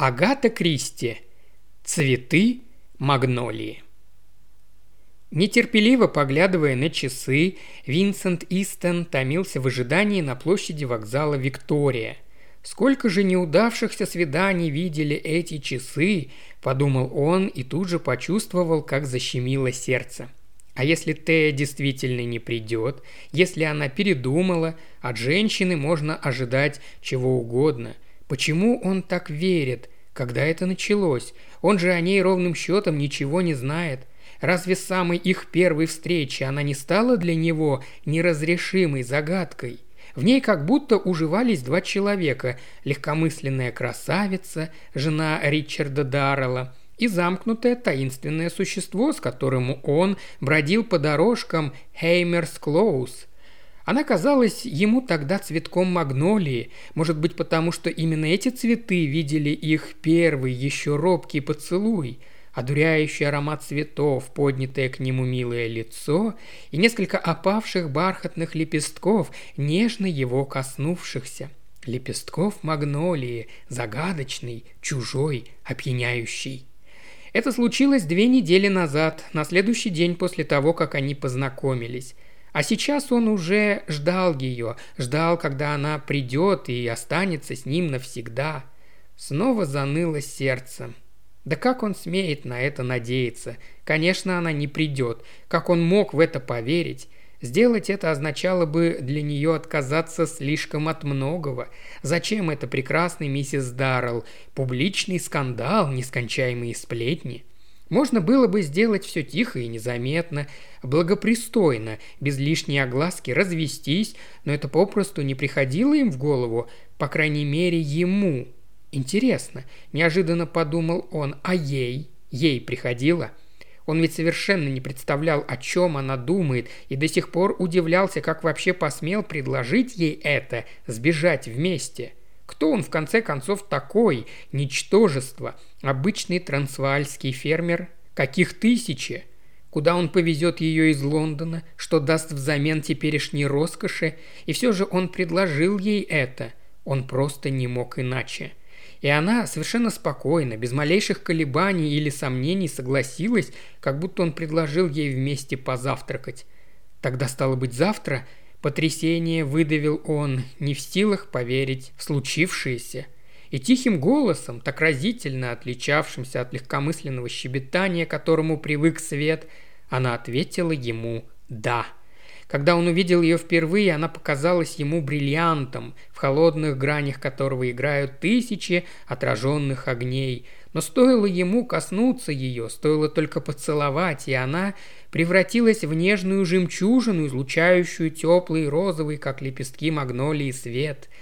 Агата Кристи. Цветы магнолии. Нетерпеливо поглядывая на часы, Винсент Истон томился в ожидании на площади вокзала Виктория. «Сколько же неудавшихся свиданий видели эти часы?» – подумал он и тут же почувствовал, как защемило сердце. А если Тея действительно не придет, если она передумала, от женщины можно ожидать чего угодно – Почему он так верит? Когда это началось? Он же о ней ровным счетом ничего не знает. Разве с самой их первой встречи она не стала для него неразрешимой загадкой? В ней как будто уживались два человека – легкомысленная красавица, жена Ричарда Даррелла, и замкнутое таинственное существо, с которым он бродил по дорожкам Хеймерс Клоус – она казалась ему тогда цветком магнолии, может быть потому, что именно эти цветы видели их первый, еще робкий поцелуй, одуряющий аромат цветов, поднятое к нему милое лицо и несколько опавших бархатных лепестков, нежно его коснувшихся. Лепестков магнолии, загадочный, чужой, опьяняющий. Это случилось две недели назад, на следующий день после того, как они познакомились. А сейчас он уже ждал ее, ждал, когда она придет и останется с ним навсегда. Снова заныло сердце. Да как он смеет на это надеяться? Конечно, она не придет. Как он мог в это поверить? Сделать это означало бы для нее отказаться слишком от многого. Зачем это прекрасный миссис Даррелл? Публичный скандал, нескончаемые сплетни – можно было бы сделать все тихо и незаметно, благопристойно, без лишней огласки развестись, но это попросту не приходило им в голову, по крайней мере ему. Интересно, неожиданно подумал он, а ей? Ей приходило? Он ведь совершенно не представлял, о чем она думает, и до сих пор удивлялся, как вообще посмел предложить ей это, сбежать вместе. Кто он в конце концов такой? Ничтожество – Обычный трансваальский фермер, каких тысячи. Куда он повезет ее из Лондона, что даст взамен теперешней роскоши, и все же он предложил ей это. Он просто не мог иначе. И она совершенно спокойно, без малейших колебаний или сомнений согласилась, как будто он предложил ей вместе позавтракать. Тогда стало быть завтра, потрясение выдавил он, не в силах поверить в случившееся – и тихим голосом, так разительно отличавшимся от легкомысленного щебетания, которому привык свет, она ответила ему «да». Когда он увидел ее впервые, она показалась ему бриллиантом, в холодных гранях которого играют тысячи отраженных огней. Но стоило ему коснуться ее, стоило только поцеловать, и она превратилась в нежную жемчужину, излучающую теплый розовый, как лепестки магнолии, свет –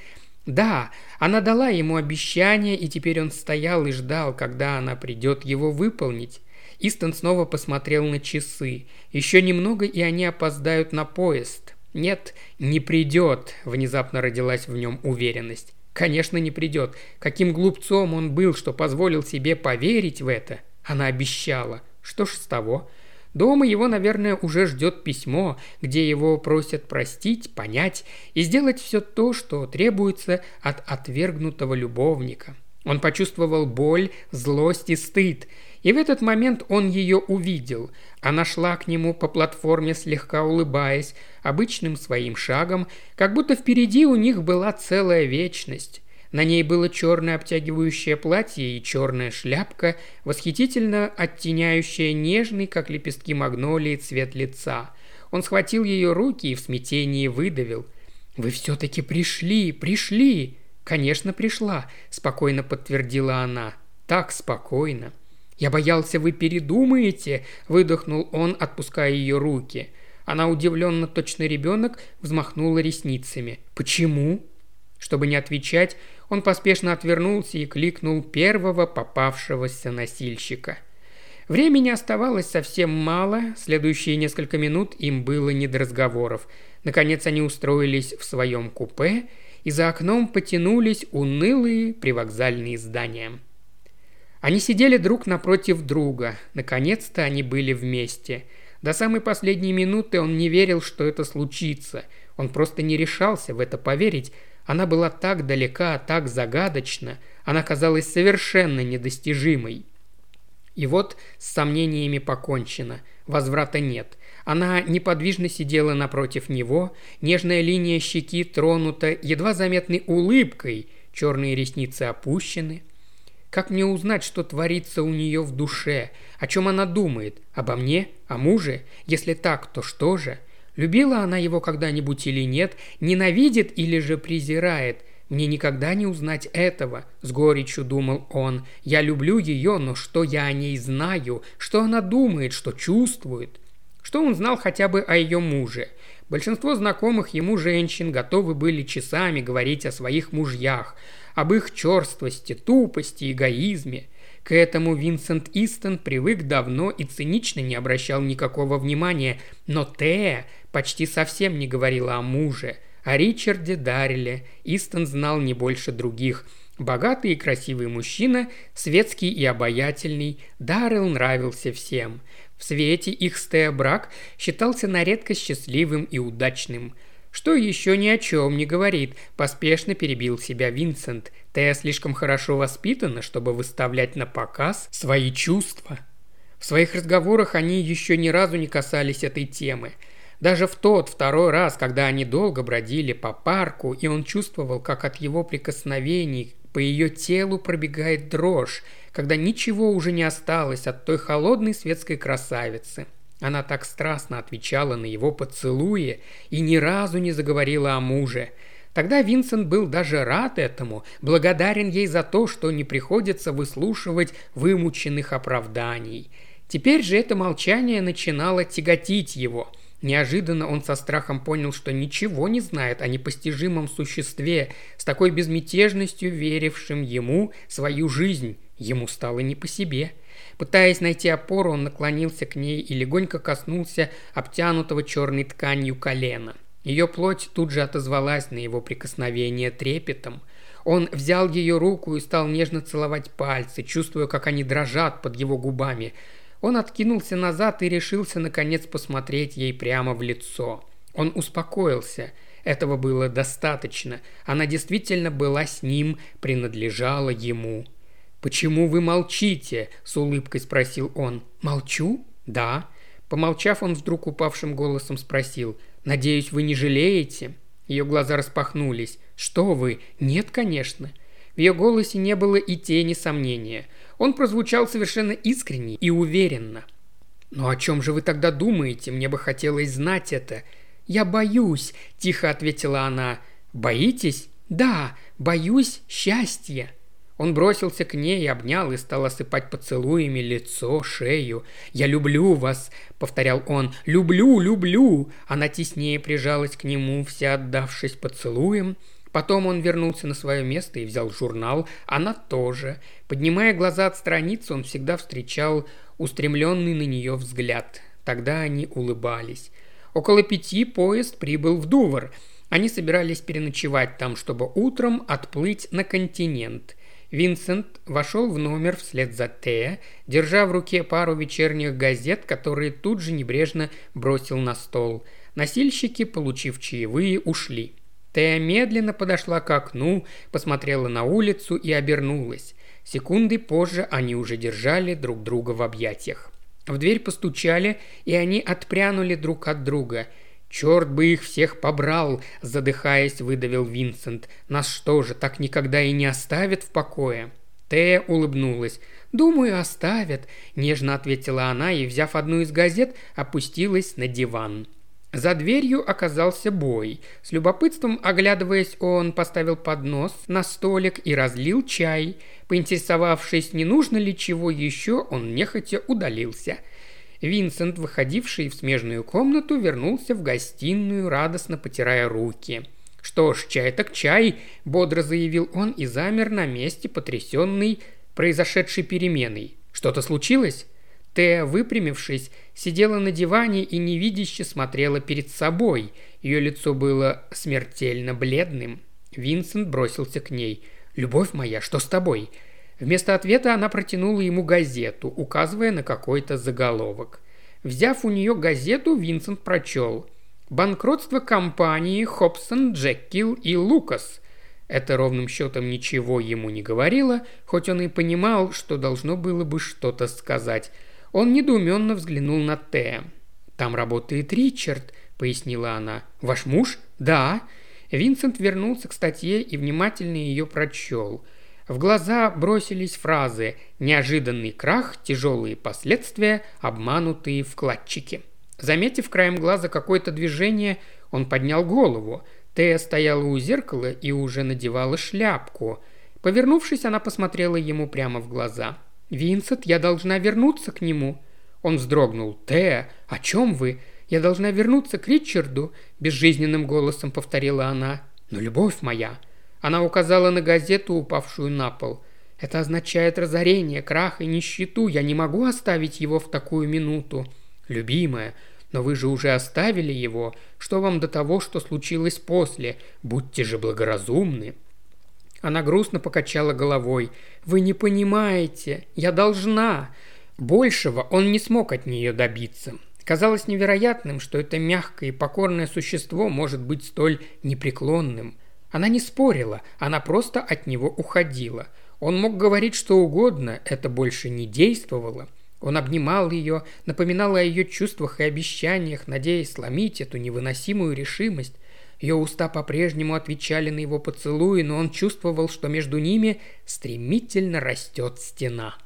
да, она дала ему обещание, и теперь он стоял и ждал, когда она придет его выполнить. Истон снова посмотрел на часы. Еще немного, и они опоздают на поезд. «Нет, не придет», – внезапно родилась в нем уверенность. «Конечно, не придет. Каким глупцом он был, что позволил себе поверить в это?» Она обещала. Что ж с того? Дома его, наверное, уже ждет письмо, где его просят простить, понять и сделать все то, что требуется от отвергнутого любовника. Он почувствовал боль, злость и стыд, и в этот момент он ее увидел. Она шла к нему по платформе, слегка улыбаясь, обычным своим шагом, как будто впереди у них была целая вечность. На ней было черное обтягивающее платье и черная шляпка, восхитительно оттеняющая нежный, как лепестки магнолии, цвет лица. Он схватил ее руки и в смятении выдавил. «Вы все-таки пришли, пришли!» «Конечно, пришла», – спокойно подтвердила она. «Так спокойно». «Я боялся, вы передумаете», – выдохнул он, отпуская ее руки. Она удивленно, точно ребенок, взмахнула ресницами. «Почему?» Чтобы не отвечать, он поспешно отвернулся и кликнул первого попавшегося носильщика. Времени оставалось совсем мало, следующие несколько минут им было не до разговоров. Наконец они устроились в своем купе, и за окном потянулись унылые привокзальные здания. Они сидели друг напротив друга. Наконец-то они были вместе. До самой последней минуты он не верил, что это случится. Он просто не решался в это поверить, она была так далека, так загадочна. Она казалась совершенно недостижимой. И вот с сомнениями покончено. Возврата нет. Она неподвижно сидела напротив него, нежная линия щеки тронута едва заметной улыбкой, черные ресницы опущены. Как мне узнать, что творится у нее в душе? О чем она думает? Обо мне? О муже? Если так, то что же? Любила она его когда-нибудь или нет? Ненавидит или же презирает? Мне никогда не узнать этого, с горечью думал он. Я люблю ее, но что я о ней знаю? Что она думает, что чувствует? Что он знал хотя бы о ее муже? Большинство знакомых ему женщин готовы были часами говорить о своих мужьях, об их черствости, тупости, эгоизме. К этому Винсент Истон привык давно и цинично не обращал никакого внимания, но Тея почти совсем не говорила о муже – о Ричарде Дарреле Истон знал не больше других. Богатый и красивый мужчина, светский и обаятельный, Даррелл нравился всем. В свете их стея брак считался на редкость счастливым и удачным. Что еще ни о чем не говорит, поспешно перебил себя Винсент. Тея слишком хорошо воспитана, чтобы выставлять на показ свои чувства. В своих разговорах они еще ни разу не касались этой темы – даже в тот второй раз, когда они долго бродили по парку, и он чувствовал, как от его прикосновений по ее телу пробегает дрожь, когда ничего уже не осталось от той холодной светской красавицы. Она так страстно отвечала на его поцелуи и ни разу не заговорила о муже. Тогда Винсент был даже рад этому, благодарен ей за то, что не приходится выслушивать вымученных оправданий. Теперь же это молчание начинало тяготить его – Неожиданно он со страхом понял, что ничего не знает о непостижимом существе, с такой безмятежностью верившим ему свою жизнь. Ему стало не по себе. Пытаясь найти опору, он наклонился к ней и легонько коснулся обтянутого черной тканью колена. Ее плоть тут же отозвалась на его прикосновение трепетом. Он взял ее руку и стал нежно целовать пальцы, чувствуя, как они дрожат под его губами – он откинулся назад и решился наконец посмотреть ей прямо в лицо. Он успокоился. Этого было достаточно. Она действительно была с ним, принадлежала ему. «Почему вы молчите?» – с улыбкой спросил он. «Молчу?» «Да». Помолчав, он вдруг упавшим голосом спросил. «Надеюсь, вы не жалеете?» Ее глаза распахнулись. «Что вы? Нет, конечно». В ее голосе не было и тени сомнения. Он прозвучал совершенно искренне и уверенно. «Но о чем же вы тогда думаете? Мне бы хотелось знать это». «Я боюсь», – тихо ответила она. «Боитесь?» «Да, боюсь счастья». Он бросился к ней, обнял и стал осыпать поцелуями лицо, шею. «Я люблю вас», — повторял он. «Люблю, люблю!» Она теснее прижалась к нему, вся отдавшись поцелуем. Потом он вернулся на свое место и взял журнал, она тоже. Поднимая глаза от страницы, он всегда встречал устремленный на нее взгляд. Тогда они улыбались. Около пяти поезд прибыл в Дувр. Они собирались переночевать там, чтобы утром отплыть на континент. Винсент вошел в номер вслед за Тея, держа в руке пару вечерних газет, которые тут же небрежно бросил на стол. Носильщики, получив чаевые, ушли. Тея медленно подошла к окну, посмотрела на улицу и обернулась. Секунды позже они уже держали друг друга в объятиях. В дверь постучали, и они отпрянули друг от друга. «Черт бы их всех побрал!» – задыхаясь, выдавил Винсент. «Нас что же, так никогда и не оставят в покое?» Тея улыбнулась. «Думаю, оставят», – нежно ответила она и, взяв одну из газет, опустилась на диван. За дверью оказался бой. С любопытством оглядываясь, он поставил поднос на столик и разлил чай. Поинтересовавшись, не нужно ли чего еще, он нехотя удалился. Винсент, выходивший в смежную комнату, вернулся в гостиную, радостно потирая руки. «Что ж, чай так чай», – бодро заявил он и замер на месте, потрясенный произошедшей переменой. «Что-то случилось?» Тея, выпрямившись, сидела на диване и невидяще смотрела перед собой. Ее лицо было смертельно бледным. Винсент бросился к ней. «Любовь моя, что с тобой?» Вместо ответа она протянула ему газету, указывая на какой-то заголовок. Взяв у нее газету, Винсент прочел. «Банкротство компании Хобсон, Джеккил и Лукас». Это ровным счетом ничего ему не говорило, хоть он и понимал, что должно было бы что-то сказать. Он недоуменно взглянул на Тея. «Там работает Ричард», — пояснила она. «Ваш муж?» «Да». Винсент вернулся к статье и внимательно ее прочел. В глаза бросились фразы «неожиданный крах», «тяжелые последствия», «обманутые вкладчики». Заметив краем глаза какое-то движение, он поднял голову. Тея стояла у зеркала и уже надевала шляпку. Повернувшись, она посмотрела ему прямо в глаза. «Винсент, я должна вернуться к нему». Он вздрогнул. «Тея, о чем вы? Я должна вернуться к Ричарду», – безжизненным голосом повторила она. «Но любовь моя». Она указала на газету, упавшую на пол. «Это означает разорение, крах и нищету. Я не могу оставить его в такую минуту». «Любимая, но вы же уже оставили его. Что вам до того, что случилось после? Будьте же благоразумны». Она грустно покачала головой. «Вы не понимаете. Я должна». Большего он не смог от нее добиться. Казалось невероятным, что это мягкое и покорное существо может быть столь непреклонным. Она не спорила, она просто от него уходила. Он мог говорить что угодно, это больше не действовало. Он обнимал ее, напоминал о ее чувствах и обещаниях, надеясь сломить эту невыносимую решимость. Ее уста по-прежнему отвечали на его поцелуи, но он чувствовал, что между ними стремительно растет стена.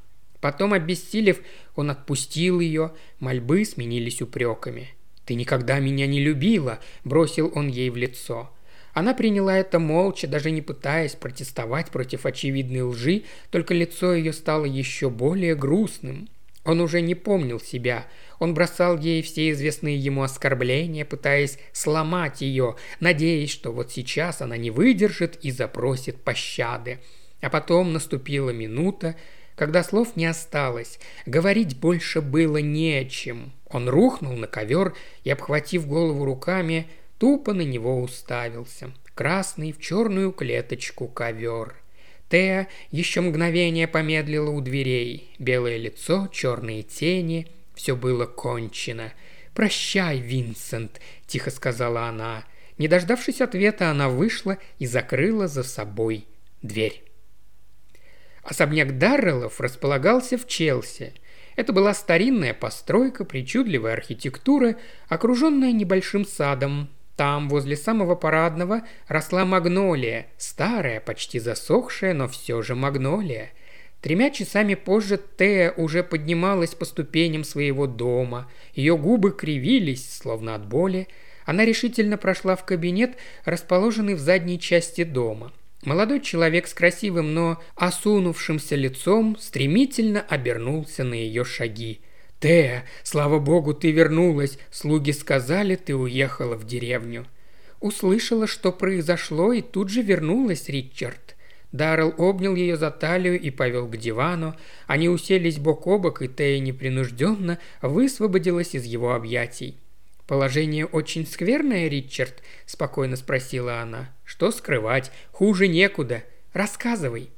Потом, обессилев, он отпустил ее, мольбы сменились упреками. «Ты никогда меня не любила», – бросил он ей в лицо. Она приняла это молча, даже не пытаясь протестовать против очевидной лжи, только лицо ее стало еще более грустным – он уже не помнил себя. Он бросал ей все известные ему оскорбления, пытаясь сломать ее, надеясь, что вот сейчас она не выдержит и запросит пощады. А потом наступила минута, когда слов не осталось, говорить больше было не о чем. Он рухнул на ковер и, обхватив голову руками, тупо на него уставился. Красный в черную клеточку ковер. Теа еще мгновение помедлила у дверей. Белое лицо, черные тени. Все было кончено. «Прощай, Винсент», – тихо сказала она. Не дождавшись ответа, она вышла и закрыла за собой дверь. Особняк Дарреллов располагался в Челси. Это была старинная постройка, причудливая архитектура, окруженная небольшим садом, там, возле самого парадного, росла магнолия, старая, почти засохшая, но все же магнолия. Тремя часами позже Тея уже поднималась по ступеням своего дома. Ее губы кривились, словно от боли. Она решительно прошла в кабинет, расположенный в задней части дома. Молодой человек с красивым, но осунувшимся лицом стремительно обернулся на ее шаги – «Тея, слава богу, ты вернулась. Слуги сказали, ты уехала в деревню». Услышала, что произошло, и тут же вернулась Ричард. Даррелл обнял ее за талию и повел к дивану. Они уселись бок о бок, и Тея непринужденно высвободилась из его объятий. «Положение очень скверное, Ричард?» – спокойно спросила она. «Что скрывать? Хуже некуда. Рассказывай».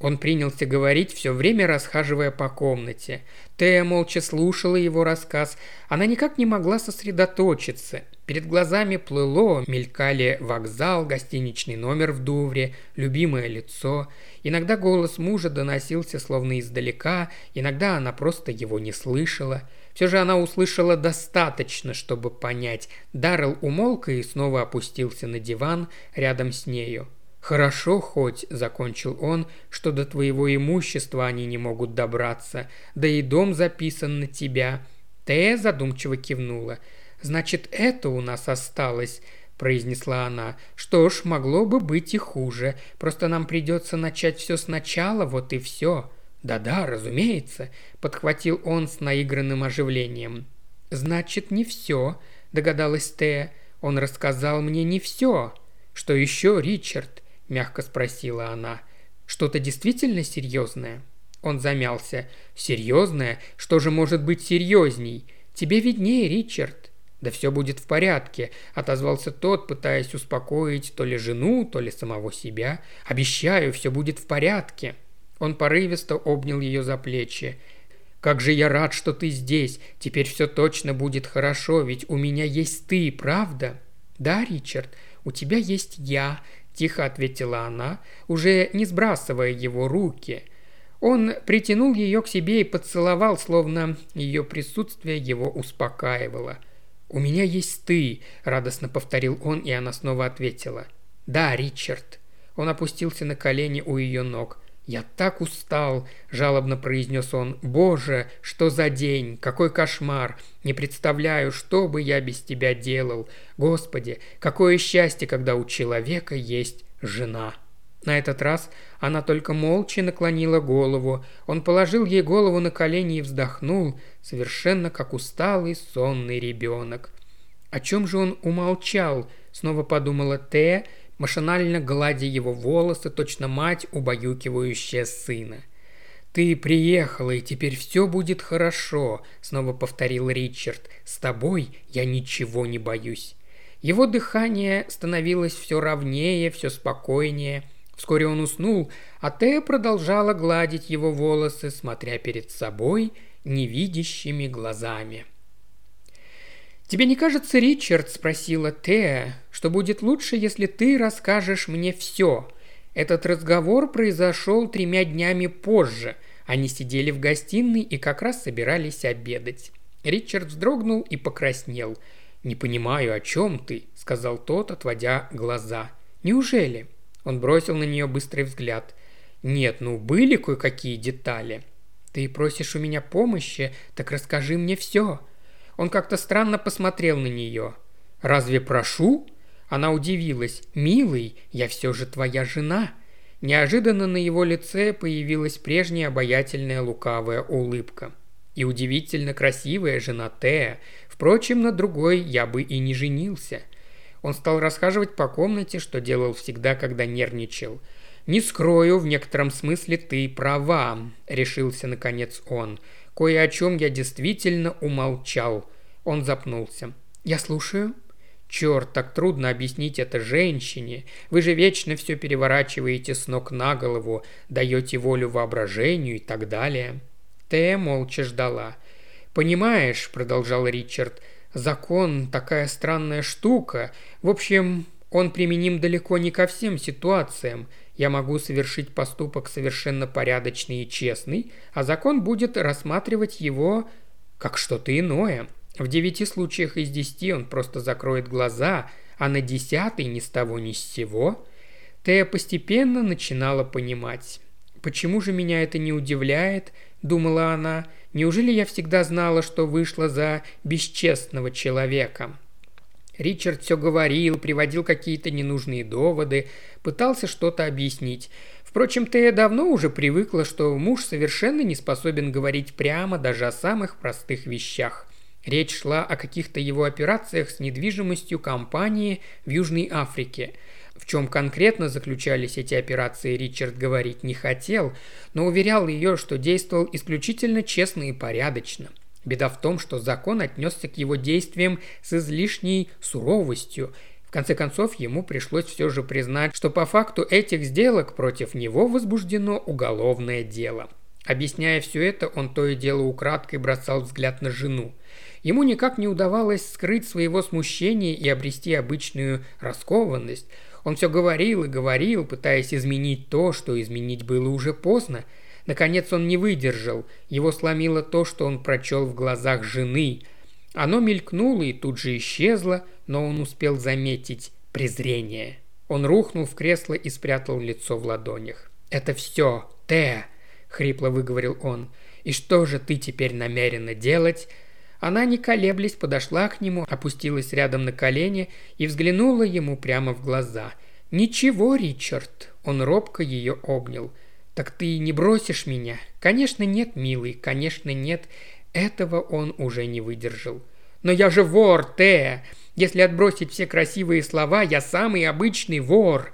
Он принялся говорить, все время расхаживая по комнате. Тея молча слушала его рассказ. Она никак не могла сосредоточиться. Перед глазами плыло, мелькали вокзал, гостиничный номер в Дувре, любимое лицо. Иногда голос мужа доносился словно издалека, иногда она просто его не слышала. Все же она услышала достаточно, чтобы понять. Даррелл умолк и снова опустился на диван рядом с нею. «Хорошо хоть», – закончил он, – «что до твоего имущества они не могут добраться, да и дом записан на тебя». Тея задумчиво кивнула. «Значит, это у нас осталось», – произнесла она. «Что ж, могло бы быть и хуже. Просто нам придется начать все сначала, вот и все». «Да-да, разумеется», – подхватил он с наигранным оживлением. «Значит, не все», – догадалась Тея. «Он рассказал мне не все». «Что еще, Ричард?» – мягко спросила она. «Что-то действительно серьезное?» Он замялся. «Серьезное? Что же может быть серьезней? Тебе виднее, Ричард». «Да все будет в порядке», – отозвался тот, пытаясь успокоить то ли жену, то ли самого себя. «Обещаю, все будет в порядке». Он порывисто обнял ее за плечи. «Как же я рад, что ты здесь. Теперь все точно будет хорошо, ведь у меня есть ты, правда?» «Да, Ричард, у тебя есть я», – тихо ответила она, уже не сбрасывая его руки. Он притянул ее к себе и поцеловал, словно ее присутствие его успокаивало. «У меня есть ты», – радостно повторил он, и она снова ответила. «Да, Ричард». Он опустился на колени у ее ног. «Я так устал!» – жалобно произнес он. «Боже, что за день! Какой кошмар! Не представляю, что бы я без тебя делал! Господи, какое счастье, когда у человека есть жена!» На этот раз она только молча наклонила голову. Он положил ей голову на колени и вздохнул, совершенно как усталый сонный ребенок. О чем же он умолчал? Снова подумала Тея, машинально гладя его волосы, точно мать, убаюкивающая сына. «Ты приехала, и теперь все будет хорошо», — снова повторил Ричард. «С тобой я ничего не боюсь». Его дыхание становилось все ровнее, все спокойнее. Вскоре он уснул, а Тея продолжала гладить его волосы, смотря перед собой невидящими глазами. «Тебе не кажется, Ричард, — спросила Теа, — что будет лучше, если ты расскажешь мне все? Этот разговор произошел тремя днями позже. Они сидели в гостиной и как раз собирались обедать. Ричард вздрогнул и покраснел. «Не понимаю, о чем ты?» – сказал тот, отводя глаза. «Неужели?» Он бросил на нее быстрый взгляд. «Нет, ну были кое-какие детали». «Ты просишь у меня помощи, так расскажи мне все», он как-то странно посмотрел на нее. «Разве прошу?» Она удивилась. «Милый, я все же твоя жена». Неожиданно на его лице появилась прежняя обаятельная лукавая улыбка. И удивительно красивая жена Тея. Впрочем, на другой я бы и не женился. Он стал расхаживать по комнате, что делал всегда, когда нервничал. «Не скрою, в некотором смысле ты права», — решился наконец он. Кое о чем я действительно умолчал. Он запнулся. «Я слушаю». «Черт, так трудно объяснить это женщине. Вы же вечно все переворачиваете с ног на голову, даете волю воображению и так далее». Тея молча ждала. «Понимаешь», — продолжал Ричард, — «закон такая странная штука. В общем, он применим далеко не ко всем ситуациям. Я могу совершить поступок совершенно порядочный и честный, а закон будет рассматривать его как что-то иное. В девяти случаях из десяти он просто закроет глаза, а на десятый ни с того ни с сего. Тея постепенно начинала понимать. «Почему же меня это не удивляет?» – думала она. «Неужели я всегда знала, что вышла за бесчестного человека?» Ричард все говорил, приводил какие-то ненужные доводы, пытался что-то объяснить. Впрочем, Тея давно уже привыкла, что муж совершенно не способен говорить прямо даже о самых простых вещах. Речь шла о каких-то его операциях с недвижимостью компании в Южной Африке. В чем конкретно заключались эти операции, Ричард говорить не хотел, но уверял ее, что действовал исключительно честно и порядочно – Беда в том, что закон отнесся к его действиям с излишней суровостью. В конце концов, ему пришлось все же признать, что по факту этих сделок против него возбуждено уголовное дело. Объясняя все это, он то и дело украдкой бросал взгляд на жену. Ему никак не удавалось скрыть своего смущения и обрести обычную раскованность. Он все говорил и говорил, пытаясь изменить то, что изменить было уже поздно – Наконец он не выдержал. Его сломило то, что он прочел в глазах жены. Оно мелькнуло и тут же исчезло, но он успел заметить презрение. Он рухнул в кресло и спрятал лицо в ладонях. «Это все, Теа!» – хрипло выговорил он. «И что же ты теперь намерена делать?» Она, не колеблясь, подошла к нему, опустилась рядом на колени и взглянула ему прямо в глаза. «Ничего, Ричард!» Он робко ее обнял – «Так ты не бросишь меня?» «Конечно нет, милый, конечно нет». Этого он уже не выдержал. «Но я же вор, Тея! Если отбросить все красивые слова, я самый обычный вор!»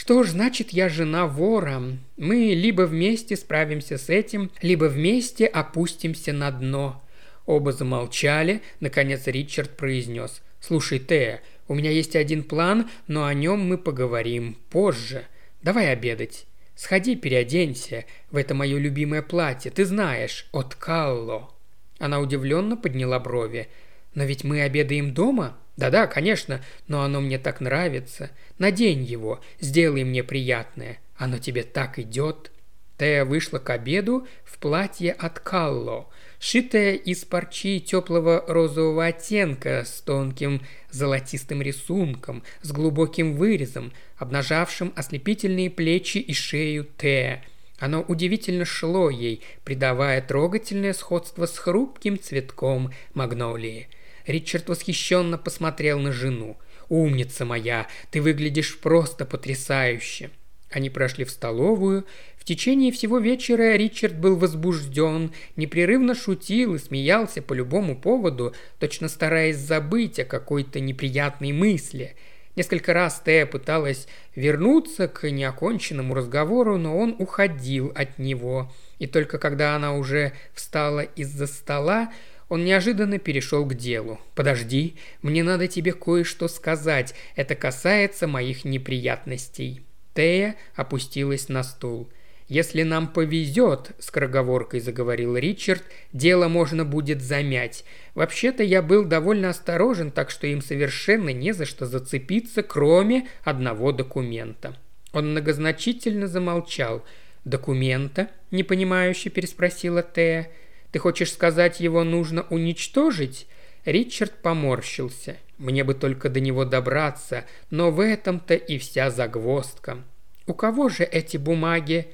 Что ж, значит, я жена вора. Мы либо вместе справимся с этим, либо вместе опустимся на дно. Оба замолчали. Наконец Ричард произнес. «Слушай, Тея, у меня есть один план, но о нем мы поговорим позже. Давай обедать». Сходи, переоденься в это мое любимое платье, ты знаешь, от Калло». Она удивленно подняла брови. «Но ведь мы обедаем дома?» «Да-да, конечно, но оно мне так нравится. Надень его, сделай мне приятное. Оно тебе так идет». Тея вышла к обеду в платье от Калло, шитое из парчи теплого розового оттенка с тонким золотистым рисунком, с глубоким вырезом, обнажавшим ослепительные плечи и шею Тея. Оно удивительно шло ей, придавая трогательное сходство с хрупким цветком магнолии. Ричард восхищенно посмотрел на жену. «Умница моя, ты выглядишь просто потрясающе!» Они прошли в столовую. В течение всего вечера Ричард был возбужден, непрерывно шутил и смеялся по любому поводу, точно стараясь забыть о какой-то неприятной мысли. Несколько раз Тея пыталась вернуться к неоконченному разговору, но он уходил от него. И только когда она уже встала из-за стола, он неожиданно перешел к делу. «Подожди, мне надо тебе кое-что сказать. Это касается моих неприятностей». Тея опустилась на стул. «Если нам повезет», – скороговоркой заговорил Ричард, – «дело можно будет замять. Вообще-то я был довольно осторожен, так что им совершенно не за что зацепиться, кроме одного документа». Он многозначительно замолчал. «Документа?» – непонимающе переспросила Тея. «Ты хочешь сказать, его нужно уничтожить?» Ричард поморщился. Мне бы только до него добраться, но в этом-то и вся загвоздка. У кого же эти бумаги?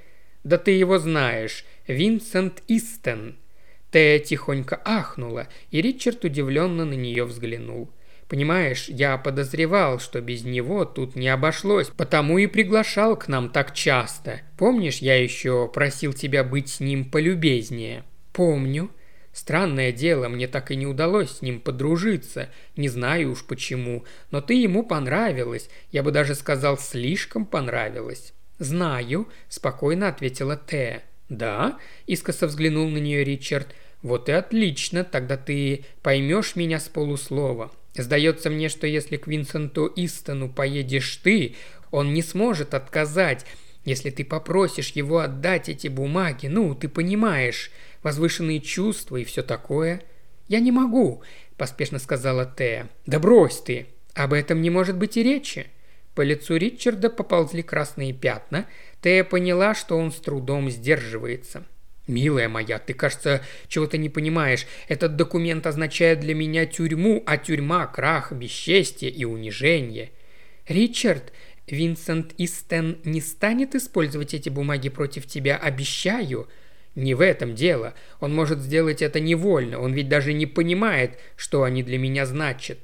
Да ты его знаешь, Винсент Истен. Тея тихонько ахнула, и Ричард удивленно на нее взглянул. Понимаешь, я подозревал, что без него тут не обошлось, потому и приглашал к нам так часто. Помнишь, я еще просил тебя быть с ним полюбезнее? Помню. Странное дело, мне так и не удалось с ним подружиться. Не знаю уж почему, но ты ему понравилась. Я бы даже сказал, слишком понравилась. «Знаю», – спокойно ответила Тея. «Да?» – искоса взглянул на нее Ричард. «Вот и отлично, тогда ты поймешь меня с полуслова. Сдается мне, что если к Винсенту Истону поедешь ты, он не сможет отказать, если ты попросишь его отдать эти бумаги. Ну, ты понимаешь возвышенные чувства и все такое. «Я не могу», – поспешно сказала Тея. «Да брось ты! Об этом не может быть и речи». По лицу Ричарда поползли красные пятна. Тея поняла, что он с трудом сдерживается. «Милая моя, ты, кажется, чего-то не понимаешь. Этот документ означает для меня тюрьму, а тюрьма – крах, бесчестие и унижение». «Ричард, Винсент Истен не станет использовать эти бумаги против тебя, обещаю», не в этом дело. Он может сделать это невольно. Он ведь даже не понимает, что они для меня значат.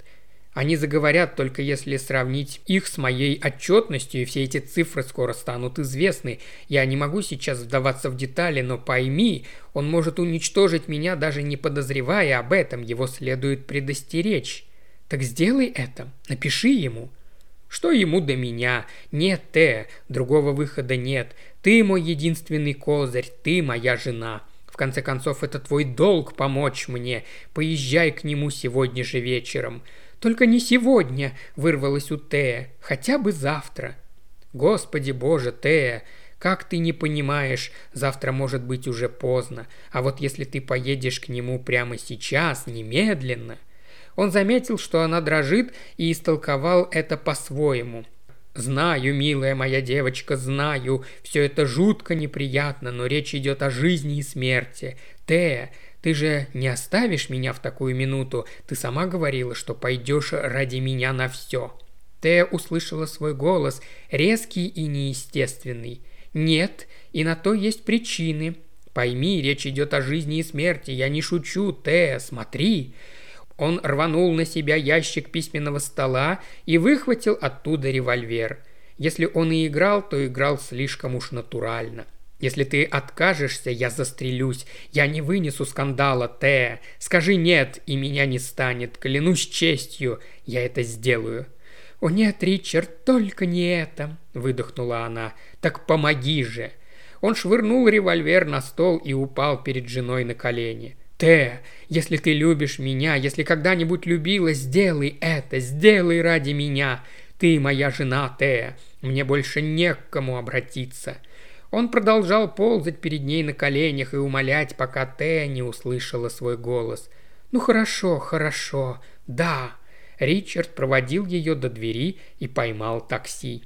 Они заговорят только если сравнить их с моей отчетностью, и все эти цифры скоро станут известны. Я не могу сейчас вдаваться в детали, но пойми, он может уничтожить меня, даже не подозревая об этом. Его следует предостеречь. Так сделай это. Напиши ему. Что ему до меня? Нет, Т, другого выхода нет. Ты мой единственный козырь, ты моя жена. В конце концов, это твой долг помочь мне. Поезжай к нему сегодня же вечером. Только не сегодня, вырвалось у Тея, хотя бы завтра. Господи боже, Тея, как ты не понимаешь, завтра может быть уже поздно. А вот если ты поедешь к нему прямо сейчас, немедленно. Он заметил, что она дрожит, и истолковал это по-своему. Знаю, милая моя девочка, знаю, все это жутко неприятно, но речь идет о жизни и смерти. Тея, ты же не оставишь меня в такую минуту. Ты сама говорила, что пойдешь ради меня на все. Тея услышала свой голос, резкий и неестественный. Нет, и на то есть причины. Пойми, речь идет о жизни и смерти. Я не шучу, Тея, смотри. Он рванул на себя ящик письменного стола и выхватил оттуда револьвер. Если он и играл, то играл слишком уж натурально. Если ты откажешься, я застрелюсь. Я не вынесу скандала, Т. Скажи «нет», и меня не станет. Клянусь честью, я это сделаю». «О нет, Ричард, только не это!» – выдохнула она. «Так помоги же!» Он швырнул револьвер на стол и упал перед женой на колени. Т, если ты любишь меня, если когда-нибудь любила, сделай это, сделай ради меня. Ты моя жена, Т, мне больше не к кому обратиться». Он продолжал ползать перед ней на коленях и умолять, пока Т не услышала свой голос. «Ну хорошо, хорошо, да». Ричард проводил ее до двери и поймал такси.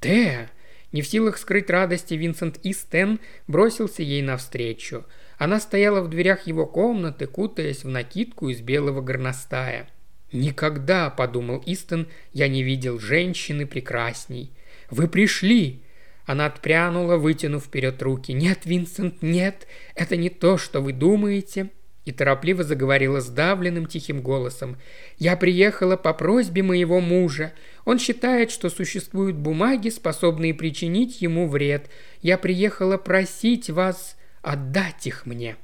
«Теа!» Не в силах скрыть радости, Винсент и Стэн бросился ей навстречу. Она стояла в дверях его комнаты, кутаясь в накидку из белого горностая. «Никогда», — подумал Истон, — «я не видел женщины прекрасней». «Вы пришли!» Она отпрянула, вытянув вперед руки. «Нет, Винсент, нет, это не то, что вы думаете и торопливо заговорила сдавленным тихим голосом. «Я приехала по просьбе моего мужа. Он считает, что существуют бумаги, способные причинить ему вред. Я приехала просить вас отдать их мне».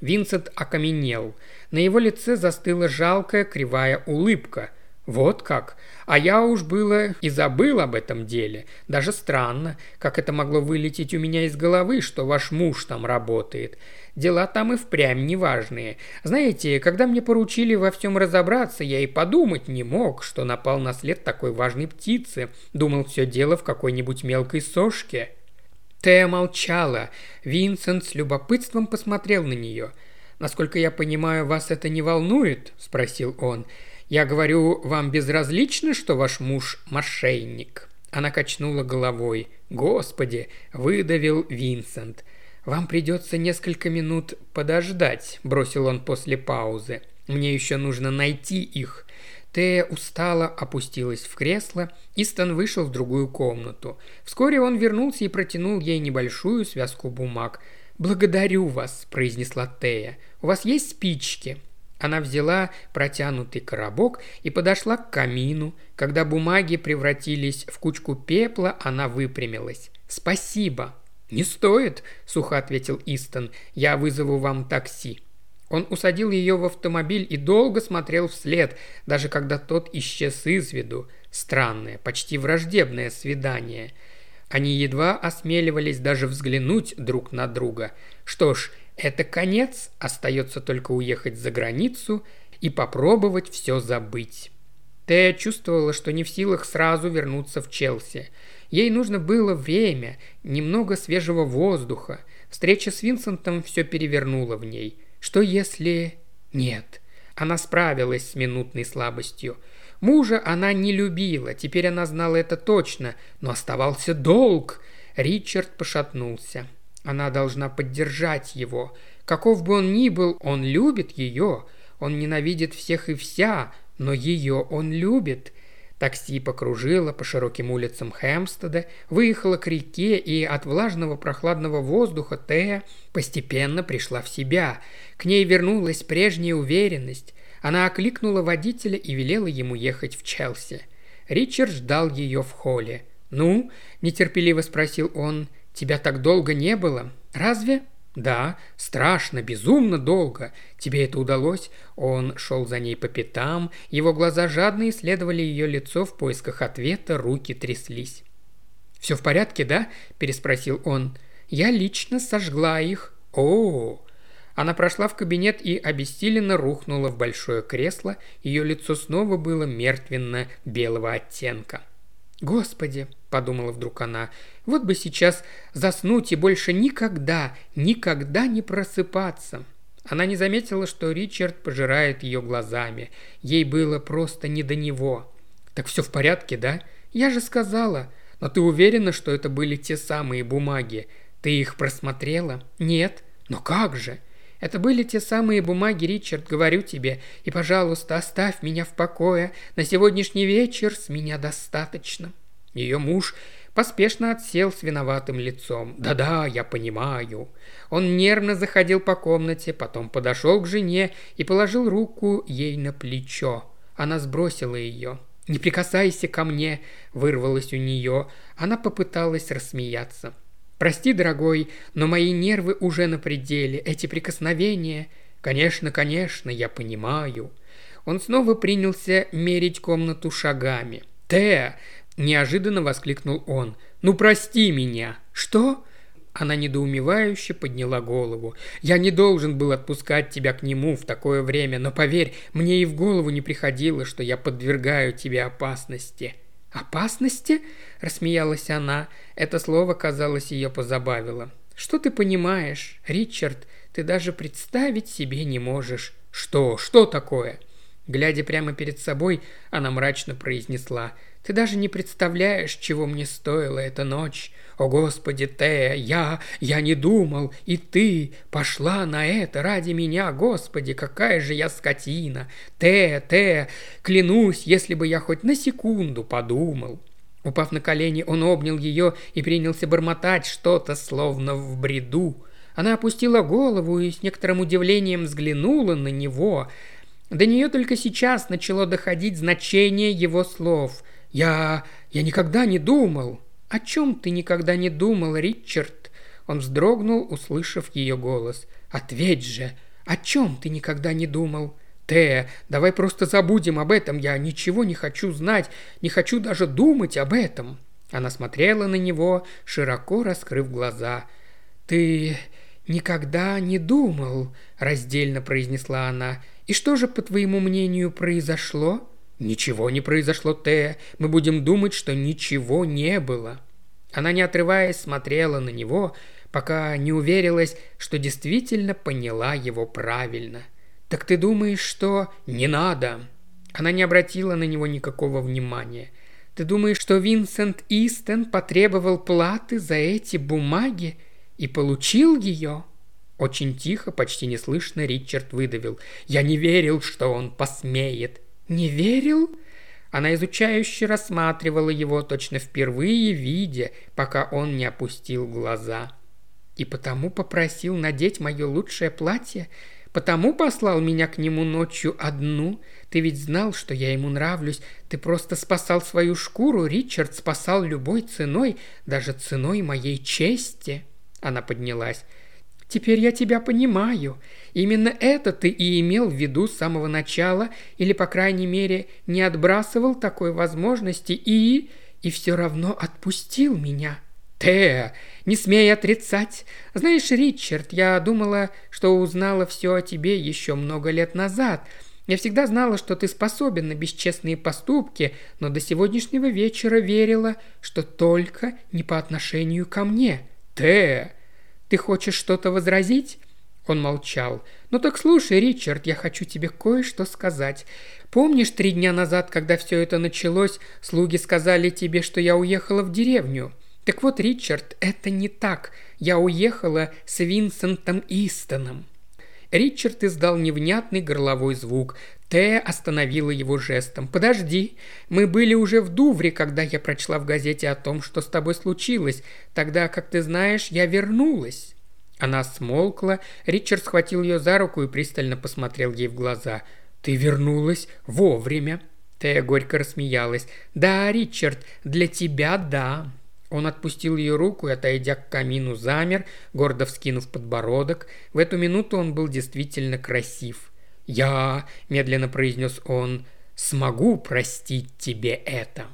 Винсент окаменел. На его лице застыла жалкая кривая улыбка. «Вот как? А я уж было и забыл об этом деле. Даже странно, как это могло вылететь у меня из головы, что ваш муж там работает. Дела там и впрямь неважные. Знаете, когда мне поручили во всем разобраться, я и подумать не мог, что напал на след такой важной птицы. Думал, все дело в какой-нибудь мелкой сошке». Тея молчала. Винсент с любопытством посмотрел на нее. «Насколько я понимаю, вас это не волнует?» – спросил он. «Я говорю, вам безразлично, что ваш муж – мошенник?» Она качнула головой. «Господи!» – выдавил Винсент – «Вам придется несколько минут подождать», – бросил он после паузы. «Мне еще нужно найти их». Тея устало опустилась в кресло, Истон вышел в другую комнату. Вскоре он вернулся и протянул ей небольшую связку бумаг. «Благодарю вас», – произнесла Тея. «У вас есть спички?» Она взяла протянутый коробок и подошла к камину. Когда бумаги превратились в кучку пепла, она выпрямилась. «Спасибо», «Не стоит», – сухо ответил Истон. «Я вызову вам такси». Он усадил ее в автомобиль и долго смотрел вслед, даже когда тот исчез из виду. Странное, почти враждебное свидание. Они едва осмеливались даже взглянуть друг на друга. Что ж, это конец, остается только уехать за границу и попробовать все забыть. Тея чувствовала, что не в силах сразу вернуться в Челси – Ей нужно было время, немного свежего воздуха. Встреча с Винсентом все перевернула в ней. Что если... Нет. Она справилась с минутной слабостью. Мужа она не любила, теперь она знала это точно, но оставался долг. Ричард пошатнулся. Она должна поддержать его. Каков бы он ни был, он любит ее. Он ненавидит всех и вся, но ее он любит. Такси покружило по широким улицам Хэмстеда, выехало к реке, и от влажного прохладного воздуха Тея постепенно пришла в себя. К ней вернулась прежняя уверенность. Она окликнула водителя и велела ему ехать в Челси. Ричард ждал ее в холле. «Ну?» – нетерпеливо спросил он. «Тебя так долго не было. Разве?» «Да, страшно, безумно долго. Тебе это удалось?» Он шел за ней по пятам, его глаза жадно исследовали ее лицо в поисках ответа, руки тряслись. «Все в порядке, да?» – переспросил он. «Я лично сожгла их». «О!» Она прошла в кабинет и обессиленно рухнула в большое кресло, ее лицо снова было мертвенно-белого оттенка. «Господи!» – подумала вдруг она. «Вот бы сейчас заснуть и больше никогда, никогда не просыпаться!» Она не заметила, что Ричард пожирает ее глазами. Ей было просто не до него. «Так все в порядке, да? Я же сказала. Но ты уверена, что это были те самые бумаги? Ты их просмотрела? Нет. Но как же? Это были те самые бумаги, Ричард, говорю тебе. И, пожалуйста, оставь меня в покое. На сегодняшний вечер с меня достаточно». Ее муж поспешно отсел с виноватым лицом. «Да-да, я понимаю». Он нервно заходил по комнате, потом подошел к жене и положил руку ей на плечо. Она сбросила ее. «Не прикасайся ко мне!» – вырвалось у нее. Она попыталась рассмеяться. «Прости, дорогой, но мои нервы уже на пределе. Эти прикосновения...» «Конечно, конечно, я понимаю». Он снова принялся мерить комнату шагами. «Теа!» – неожиданно воскликнул он. «Ну прости меня!» «Что?» Она недоумевающе подняла голову. «Я не должен был отпускать тебя к нему в такое время, но поверь, мне и в голову не приходило, что я подвергаю тебе опасности». «Опасности?» – рассмеялась она. Это слово, казалось, ее позабавило. «Что ты понимаешь, Ричард? Ты даже представить себе не можешь». «Что? Что такое?» Глядя прямо перед собой, она мрачно произнесла «Ты даже не представляешь, чего мне стоила эта ночь. О, Господи, Тея, я, я не думал, и ты пошла на это ради меня, Господи, какая же я скотина. Тея, Тея, клянусь, если бы я хоть на секунду подумал». Упав на колени, он обнял ее и принялся бормотать что-то, словно в бреду. Она опустила голову и с некоторым удивлением взглянула на него. До нее только сейчас начало доходить значение его слов. «Я... я никогда не думал». «О чем ты никогда не думал, Ричард?» Он вздрогнул, услышав ее голос. «Ответь же, о чем ты никогда не думал?» «Тея, давай просто забудем об этом, я ничего не хочу знать, не хочу даже думать об этом». Она смотрела на него, широко раскрыв глаза. «Ты никогда не думал», – раздельно произнесла она. «И что же, по твоему мнению, произошло?» «Ничего не произошло, Тея. Мы будем думать, что ничего не было». Она, не отрываясь, смотрела на него, пока не уверилась, что действительно поняла его правильно – «Так ты думаешь, что...» «Не надо!» Она не обратила на него никакого внимания. «Ты думаешь, что Винсент Истон потребовал платы за эти бумаги и получил ее?» Очень тихо, почти неслышно Ричард выдавил. «Я не верил, что он посмеет». «Не верил?» Она изучающе рассматривала его, точно впервые видя, пока он не опустил глаза. «И потому попросил надеть мое лучшее платье?» Потому послал меня к нему ночью одну. Ты ведь знал, что я ему нравлюсь. Ты просто спасал свою шкуру. Ричард спасал любой ценой, даже ценой моей чести». Она поднялась. «Теперь я тебя понимаю. Именно это ты и имел в виду с самого начала, или, по крайней мере, не отбрасывал такой возможности и... и все равно отпустил меня». «Теа, не смей отрицать. Знаешь, Ричард, я думала, что узнала все о тебе еще много лет назад. Я всегда знала, что ты способен на бесчестные поступки, но до сегодняшнего вечера верила, что только не по отношению ко мне. Теа, ты хочешь что-то возразить?» Он молчал. «Ну так слушай, Ричард, я хочу тебе кое-что сказать. Помнишь, три дня назад, когда все это началось, слуги сказали тебе, что я уехала в деревню?» Так вот, Ричард, это не так. Я уехала с Винсентом Истоном. Ричард издал невнятный горловой звук. Тея остановила его жестом. «Подожди, мы были уже в Дувре, когда я прочла в газете о том, что с тобой случилось. Тогда, как ты знаешь, я вернулась». Она смолкла, Ричард схватил ее за руку и пристально посмотрел ей в глаза. «Ты вернулась вовремя». Тея горько рассмеялась. «Да, Ричард, для тебя да». Он отпустил ее руку и, отойдя к камину, замер, гордо вскинув подбородок. В эту минуту он был действительно красив. «Я», – медленно произнес он, – «смогу простить тебе это».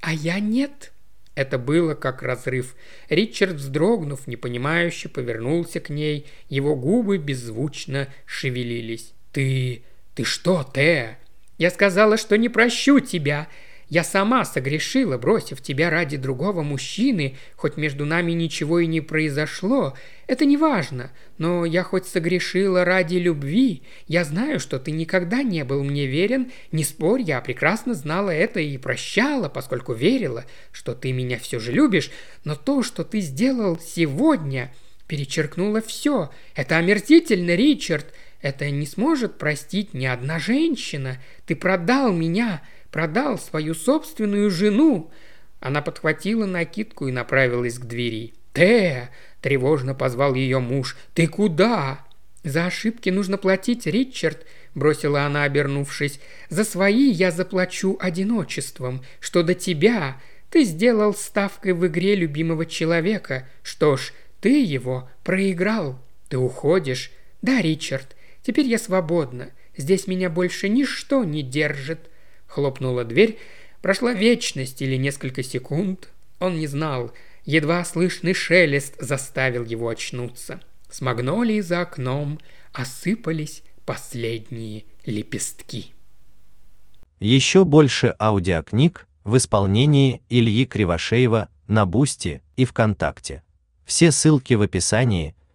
«А я нет», это было как разрыв. Ричард, вздрогнув, непонимающе, повернулся к ней. Его губы беззвучно шевелились. «Ты... ты что, Теа?» «Я сказала, что не прощу тебя!» Я сама согрешила, бросив тебя ради другого мужчины, хоть между нами ничего и не произошло. Это не важно, но я хоть согрешила ради любви. Я знаю, что ты никогда не был мне верен. Не спорь, я прекрасно знала это и прощала, поскольку верила, что ты меня все же любишь. Но то, что ты сделал сегодня, перечеркнуло все. Это омерзительно, Ричард. Это не сможет простить ни одна женщина. Ты продал меня, продал свою собственную жену. Она подхватила накидку и направилась к двери. «Тея!» – тревожно позвал ее муж. «Ты куда?» «За ошибки нужно платить, Ричард», – бросила она, обернувшись. «За свои я заплачу одиночеством. Что до тебя? Ты сделал ставкой в игре любимого человека. Что ж, ты его проиграл. Ты уходишь. Да, Ричард, теперь я свободна. Здесь меня больше ничто не держит. Хлопнула дверь. Прошла вечность или несколько секунд. Он не знал. Едва слышный шелест заставил его очнуться. С магнолии за окном осыпались последние лепестки. Еще больше аудиокниг в исполнении Ильи Кривошеева на Бусти и ВКонтакте. Все ссылки в описании –